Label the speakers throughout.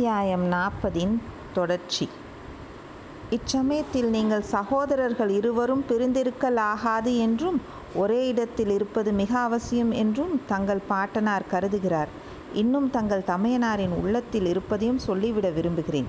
Speaker 1: அத்தியாயம் நாற்பதின் தொடர்ச்சி இச்சமயத்தில் நீங்கள் சகோதரர்கள் இருவரும் பிரிந்திருக்கலாகாது என்றும் ஒரே இடத்தில் இருப்பது மிக அவசியம் என்றும் தங்கள் பாட்டனார் கருதுகிறார். இன்னும் தங்கள் தமையனாரின் உள்ளத்தில் இருப்பதையும் சொல்லிவிட விரும்புகிறேன்.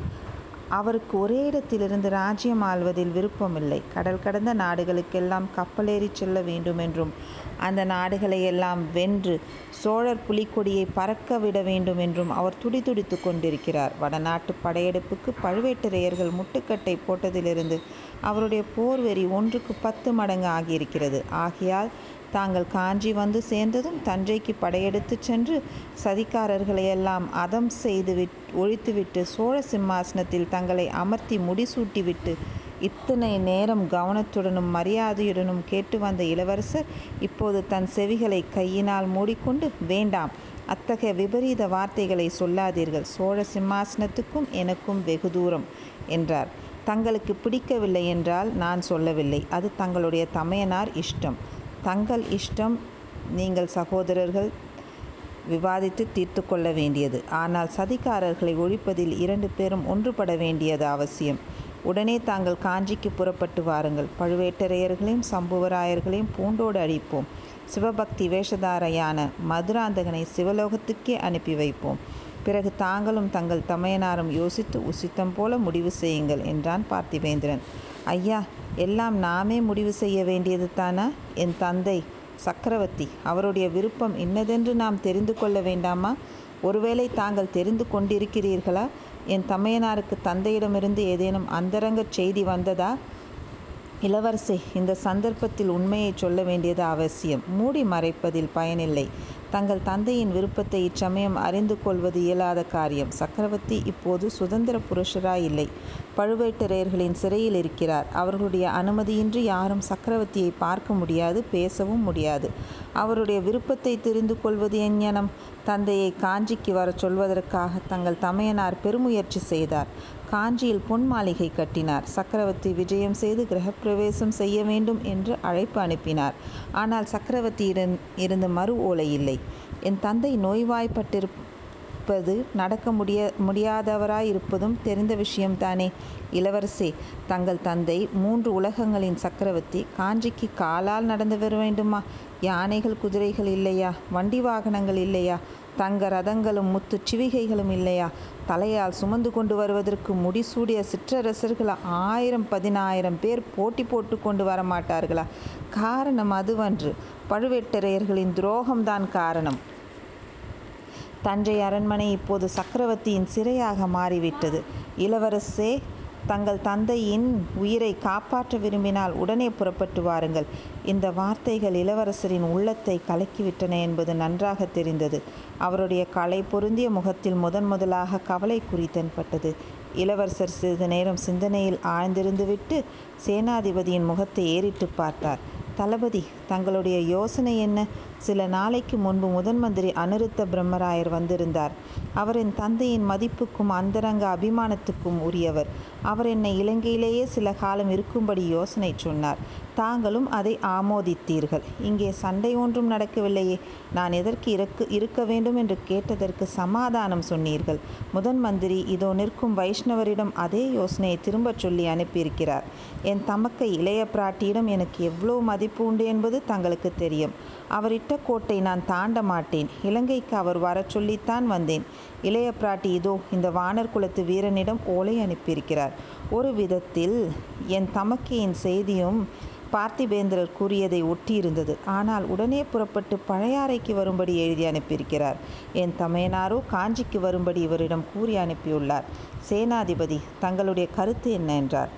Speaker 1: அவருக்கு ஒரே இடத்திலிருந்து ராஜ்யம் ஆள்வதில் விருப்பமில்லை. கடல் கடந்த நாடுகளுக்கெல்லாம் கப்பலேறிச் செல்ல வேண்டுமென்றும் அந்த நாடுகளையெல்லாம் வென்று சோழர் புலிக்கொடியை பறக்க விட வேண்டுமென்றும் அவர் துடிதுடித்து கொண்டிருக்கிறார். வடநாட்டுப் படையெடுப்புக்கு பழுவேட்டரையர்கள் முட்டுக்கட்டை போட்டதிலிருந்து அவருடைய போர் வெறி ஒன்றுக்கு பத்து மடங்கு ஆகியிருக்கிறது. ஆகையால் தாங்கள் காஞ்சி வந்து சேர்ந்ததும் தஞ்சைக்கு படையெடுத்துச் சென்று சதிகாரர்களையெல்லாம் அதம் செய்து ஒழித்துவிட்டு சோழ சிம்மாசனத்தில் தங்களை அமர்த்தி முடிசூட்டிவிட்டு இத்தனை நேரம் கவனத்துடனும் மரியாதையுடனும் கேட்டு வந்த இளவரசர் இப்போது தன் செவிகளை கையினால் மூடிக்கொண்டு வேண்டாம் அத்தகைய விபரீத வார்த்தைகளை சொல்லாதீர்கள். சோழ சிம்மாசனத்துக்கும் எனக்கும் வெகு தூரம் என்றார். தங்களுக்கு பிடிக்கவில்லை என்றால் நான் சொல்லவில்லை. அது தங்களுடைய தமையனார் இஷ்டம். தங்கள் இஷ்டம் நீங்கள் சகோதரர்கள் விவாதித்து தீர்த்து கொள்ள வேண்டியது. ஆனால் சதிகாரர்களை ஒழிப்பதில் இரண்டு பேரும் ஒன்றுபட வேண்டியது அவசியம். உடனே தாங்கள் காஞ்சிக்கு புறப்பட்டு வாருங்கள். பழுவேட்டரையர்களையும் சம்புவராயர்களையும் பூண்டோடு அழிப்போம். சிவபக்தி வேஷதாரையான மதுராந்தகனை சிவலோகத்துக்கே அனுப்பி வைப்போம். பிறகு தாங்களும் தங்கள் தமையனாரும் யோசித்து உசித்தம் போல முடிவு செய்யுங்கள் என்றான் பார்த்திபேந்திரன். ஐயா! எல்லாம் நாமே முடிவு செய்ய வேண்டியது தானா என் தந்தை சக்கரவர்த்தி. அவருடைய விருப்பம் இன்னதென்று நாம் தெரிந்து கொள்ள வேண்டாமா? ஒருவேளை தாங்கள் தெரிந்து கொண்டிருக்கிறீர்களா? என் தமையனாருக்கு தந்தையிடமிருந்து ஏதேனும் அந்தரங்கச் செய்தி வந்ததா? இளவரசே இந்த சந்தர்ப்பத்தில் உண்மையை சொல்ல வேண்டியது அவசியம். மூடி மறைப்பதில் பயனில்லை. தங்கள் தந்தையின் விருப்பத்தை இச்சமயம் அறிந்து கொள்வது இயலாத காரியம். சக்கரவர்த்தி இப்போது சுதந்திர புருஷராய் இல்லை. பழுவேட்டரையர்களின் சிறையில் இருக்கிறார். அவர்களுடைய அனுமதியின்றி யாரும் சக்கரவர்த்தியைப் பார்க்க முடியாது பேசவும் முடியாது. அவருடைய விருப்பத்தைத் தெரிந்து கொள்வது எங்ஙனம்? தந்தையை காஞ்சிக்கு வரச் சொல்வதற்காகத் தங்கள் தமையனார் பெருமுயற்சி செய்தார். காஞ்சியில் பொன் மாளிகை கட்டினார். சக்கரவர்த்தி விஜயம் செய்து கிரகப்பிரவேசம் செய்ய வேண்டும் என்று அழைப்பு அனுப்பினார். ஆனால் சக்கரவர்த்தியிடம் இருந்து மறு ஓலை இல்லை. என் தந்தை நோய்வாய்ப்பட்டிருப்பது நடக்க முடிய முடியாதவராயிருப்பதும் தெரிந்த விஷயம்தானே? இளவரசே தங்கள் தந்தை மூன்று உலகங்களின் சக்கரவர்த்தி காஞ்சிக்குக் காலால் நடந்து வரவேண்டுமா? யானைகள் குதிரைகள் இல்லையா? வண்டி வாகனங்கள் இல்லையா? தங்க ரதங்களும் முத்துச் சிவிகைகளும் இல்லையா? தலையால் சுமந்து கொண்டு வருவதற்கு முடிசூடிய சிற்றரசர்கள் ஆயிரம் பதினாயிரம் பேர் போட்டி போட்டு கொண்டு வரமாட்டார்களா? காரணம் அதுவன்று. பழுவேட்டரையர்களின் துரோகம்தான் காரணம். தஞ்சை அரண்மனை இப்போது சக்கரவர்த்தியின் சிறையாக மாறிவிட்டது. இளவரசே தங்கள் தந்தையின் உயிரைக் காப்பாற்ற விரும்பினால் உடனே புறப்பட்டு வாருங்கள். இந்த வார்த்தைகள் இளவரசரின் உள்ளத்தைக் கலக்கிவிட்டன என்பது நன்றாகத் தெரிந்தது. அவருடைய களை பொருந்திய முகத்தில் முதன் முதலாகக் கவலை குறி தென்பட்டது. இளவரசர் சிறிது நேரம் சிந்தனையில் ஆழ்ந்திருந்துவிட்டு சேனாதிபதியின் முகத்தை ஏறிட்டுப் பார்த்தார். தளபதி தங்களுடைய யோசனை என்ன? சில நாளைக்கு முன்பு முதன்மந்திரி அனுருத்த பிரம்மராயர் வந்திருந்தார். அவரின் தந்தையின் மதிப்புக்கும் அந்தரங்க அபிமானத்துக்கும் உரியவர். அவர் என்னை இலங்கையிலேயே சில காலம் இருக்கும்படி யோசனை சொன்னார். தாங்களும் அதை ஆமோதித்தீர்கள். இங்கே சண்டை ஒன்றும் நடக்கவில்லையே. நான் எதற்கு இருக்க வேண்டும் என்று கேட்டதற்கு சமாதானம் சொன்னீர்கள். முதன் மந்திரி இதோ நிற்கும் வைஷ்ணவரிடம் அதே யோசனையை திரும்பச் சொல்லி அனுப்பியிருக்கிறார். என் தமக்கை இளைய பிராட்டியிடம் எனக்கு எவ்வளவு மதிப்பு உண்டு என்பது தங்களுக்கு தெரியும். அவரிட்ட கோட்டை நான் தாண்ட மாட்டேன். இலங்கைக்கு அவர் வரச் சொல்லித்தான் வந்தேன். இளைய பிராட்டி இதோ இந்த வானர் குலத்து வீரனிடம் ஓலை அனுப்பியிருக்கிறார். ஒரு விதத்தில் என் தமக்கையின் செய்தியும் பார்த்திபேந்திரர் கூறியதை ஒட்டியிருந்தது. ஆனால் உடனே புறப்பட்டுப் பழையாறைக்கு வரும்படி எழுதி அனுப்பியிருக்கிறார். என் தமையனாரோ காஞ்சிக்கு வரும்படி இவரிடம் கூறி அனுப்பியுள்ளார். சேனாதிபதி தங்களுடைய கருத்து என்ன? என்றார்.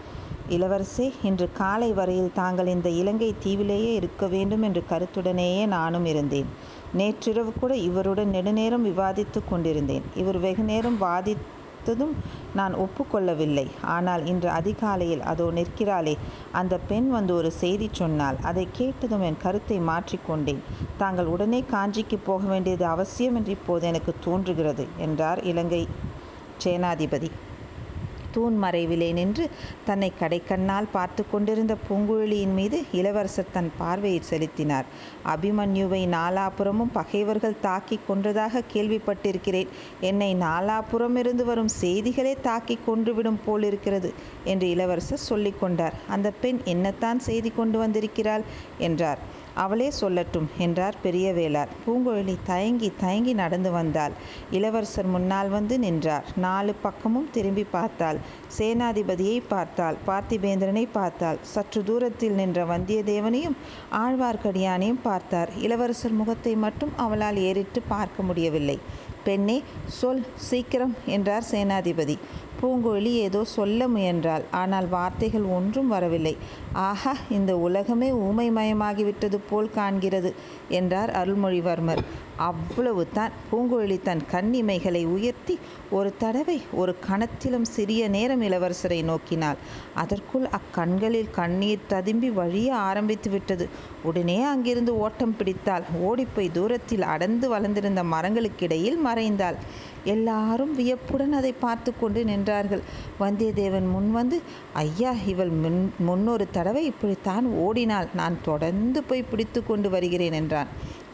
Speaker 1: இளவரசே இன்று காலை வரையில் தாங்கள் இந்த இலங்கைத் தீவிலேயே இருக்க வேண்டும் என்ற கருத்துடனேயே நானும் இருந்தேன். நேற்றிரவு கூட இவருடன் நெடுநேரம் விவாதித்துக் கொண்டிருந்தேன். இவர் வெகுநேரம் பார்த்ததும் நான் ஒப்புக்கொள்ளவில்லை ஆனால் இன்று அதிகாலையில் அதோ நிற்கிறாளே அந்தப் பெண் வந்து ஒரு செய்தி சொன்னாள். அதைக் கேட்டதும் என் கருத்தை மாற்றிக் கொண்டேன். தாங்கள் உடனே காஞ்சிக்குப் போக வேண்டியது அவசியம் என்று இப்போது எனக்குத் தோன்றுகிறது என்றார் இலங்கைச் சேனாதிபதி. தூண் மறைவிலே நின்று தன்னை கடைக்கண்ணால் பார்த்து கொண்டிருந்த பூங்குழலியின் மீது இளவரசர் தன் பார்வையை செலுத்தினார். அபிமன்யுவை நாலாபுறமும் பகைவர்கள் தாக்கி கொன்றதாக கேள்விப்பட்டிருக்கிறேன். என்னை நாலாபுறமிருந்து வரும் செய்திகளே தாக்கி கொன்றுவிடும் போலிருக்கிறது. என்று இளவரசர் சொல்லிக் கொண்டார். அந்த பெண் என்னத்தான் செய்தி கொண்டு வந்திருக்கிறாள்? என்றார். அவளே சொல்லட்டும் என்றார் பெரிய வேளார் பூங்குழலி தயங்கி தயங்கி நடந்து வந்தாள். இளவரசர் முன்னால் வந்து நின்றார். நாலு பக்கமும் திரும்பி பார்த்தாள். சேனாதிபதியை பார்த்தாள். பார்த்திபேந்திரனை பார்த்தாள். சற்று தூரத்தில் நின்ற வந்தியத்தேவனையும் ஆழ்வார்க்கடியானையும் பார்த்தார். இளவரசர் முகத்தை மட்டும் அவளால் ஏறிட்டு பார்க்க முடியவில்லை. பெண்ணே சொல் சீக்கிரம் என்றார் சேனாதிபதி. பூங்குழலி ஏதோ சொல்ல முயன்றாள். ஆனால் வார்த்தைகள் ஒன்றும் வரவில்லை. ஆஹா இந்த உலகமே ஊமைமயமாகிவிட்டது போல் காண்கிறது என்றார் அருள்மொழிவர்மர். அவ்வளவு தான் பூங்குழலி தன் கண்ணிமைகளை உயர்த்தி ஒரு தடவை ஒரு கணத்திலும் சிறிய நேரம் இளவரசரை நோக்கினாள். அதற்குள் அக்கண்களில் கண்ணீர் ததும்பி வழிய ஆரம்பித்து விட்டது. உடனே அங்கிருந்து ஓட்டம் பிடித்தாள். ஓடிப்போய் தூரத்தில் அடர்ந்து வளர்ந்திருந்த மரங்களுக்கிடையில் மறைந்தாள். எல்லாரும் வியப்புடன் அதை பார்த்து கொண்டு நின்றார்கள். வந்தியத்தேவன் முன் வந்து ஐயா இவள் முன் முன்னொரு தடவை இப்படித்தான் ஓடினாள். நான் தொடர்ந்து போய் பிடித்து கொண்டு வருகிறேன் என்றான்.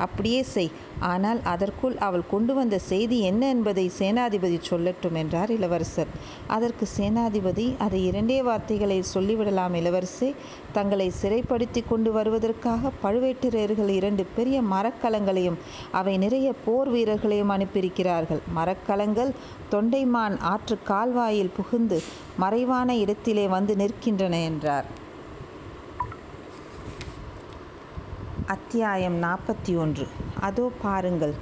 Speaker 1: அப்படியே செய். ஆனால் அதற்குள் அவள் கொண்டு வந்த செய்தி என்ன என்பதை சேனாதிபதி சொல்லட்டும் என்றார் இளவரசர். அதற்கு சேனாதிபதி அதை இரண்டே வார்த்தைகளை சொல்லிவிடலாம் இளவரசே. தங்களை சிறைப்படுத்தி கொண்டு வருவதற்காக பழுவேட்டரையர்கள் இரண்டு பெரிய மரக்கலங்களையும் அவை நிறைய போர் வீரர்களையும் அனுப்பியிருக்கிறார்கள். மரக்கலங்கள் தொண்டைமான் ஆற்று கால்வாயில் புகுந்து மறைவான இடத்திலே வந்து நிற்கின்றன என்றார். அத்தியாயம் நாற்பத்தி ஒன்று. அதோ பாருங்கள்.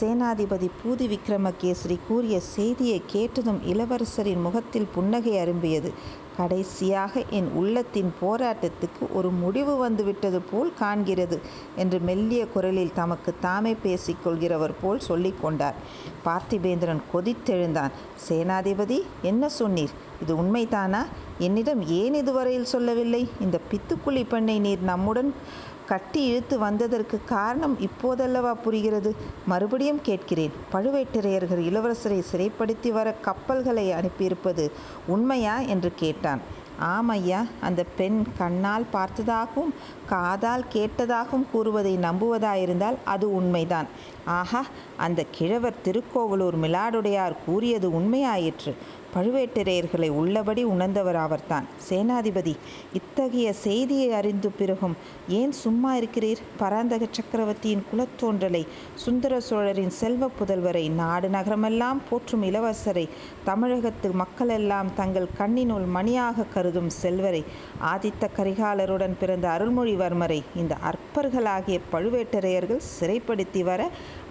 Speaker 1: சேனாதிபதி பூதி விக்ரமகேசரி கூறிய செய்தியை கேட்டதும் இளவரசரின் முகத்தில் புன்னகை அரும்பியது. கடைசியாக என் உள்ளத்தின் போராட்டத்துக்கு ஒரு முடிவு வந்துவிட்டது போல் காண்கிறது என்று மெல்லிய குரலில் தமக்கு தாமே பேசிக்கொள்கிறவர் போல் சொல்லிக் கொண்டார். பார்த்திபேந்திரன் கொதித்தெழுந்தான். சேனாதிபதி என்ன சொன்னீர்? இது உண்மைதானா? என்னிடம் ஏன் இதுவரையில் சொல்லவில்லை? இந்த பித்துக்குழி பெண்ணை நீர் நம்முடன் கட்டி இழுத்து வந்ததற்கு காரணம் இப்போதல்லவா புரிகிறது? மறுபடியும் கேட்கிறேன். பழுவேட்டரையர்கள் இளவரசரை சிறைப்படுத்தி வர கப்பல்களை அனுப்பியிருப்பது உண்மையா? என்று கேட்டான். ஆம் ஐயா அந்த பெண் கண்ணால் பார்த்ததாகவும் காதால் கேட்டதாகவும் கூறுவதை நம்புவதாயிருந்தால் அது உண்மைதான். ஆஹா அந்த கிழவர் திருக்கோவலூர் மிலாடுடையார் கூறியது உண்மையாயிற்று. பழுவேட்டரையர்களை உள்ளபடி உணர்ந்தவர் அவர்தான் சேனாதிபதி இத்தகைய செய்தியை அறிந்து பிறகும் ஏன் சும்மா இருக்கிறீர்? பராந்தக சக்கரவர்த்தியின் குலத்தோன்றலை சுந்தர சோழரின் செல்வ புதல்வரை நாடு நகரமெல்லாம் போற்றும் இளவரசரை தமிழகத்து மக்களெல்லாம் தங்கள் கண்ணினுள் மணியாக கருதும் செல்வரை ஆதித்த கரிகாலருடன் பிறந்த அருள்மொழிவர்மரை இந்த அற்பர்களாகிய பழுவேட்டரையர்கள் சிறைப்படுத்தி வர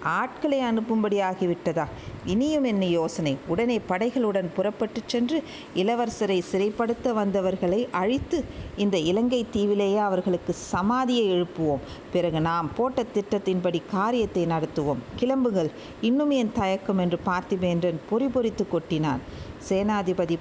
Speaker 1: ஆட்களை அனுப்பும்படி ஆகிவிட்டதா இனியும் என்ன யோசனை? உடனே படைகளுடன் புறப்பட்டு சென்று இளவரசரை சிறைப்படுத்த வந்தவர்களை அழித்து இந்த இலங்கை தீவிலேயே அவர்களுக்கு சமாதியை எழுப்புவோம். பிறகு நாம் போட்ட திட்டத்தின்படி காரியத்தை நடத்துவோம். கிளம்புகள் இன்னும் என் தயக்கம் என்று பார்த்திபேந்திரன் பொறி பொறித்து கொட்டினான். சேனாதிபதி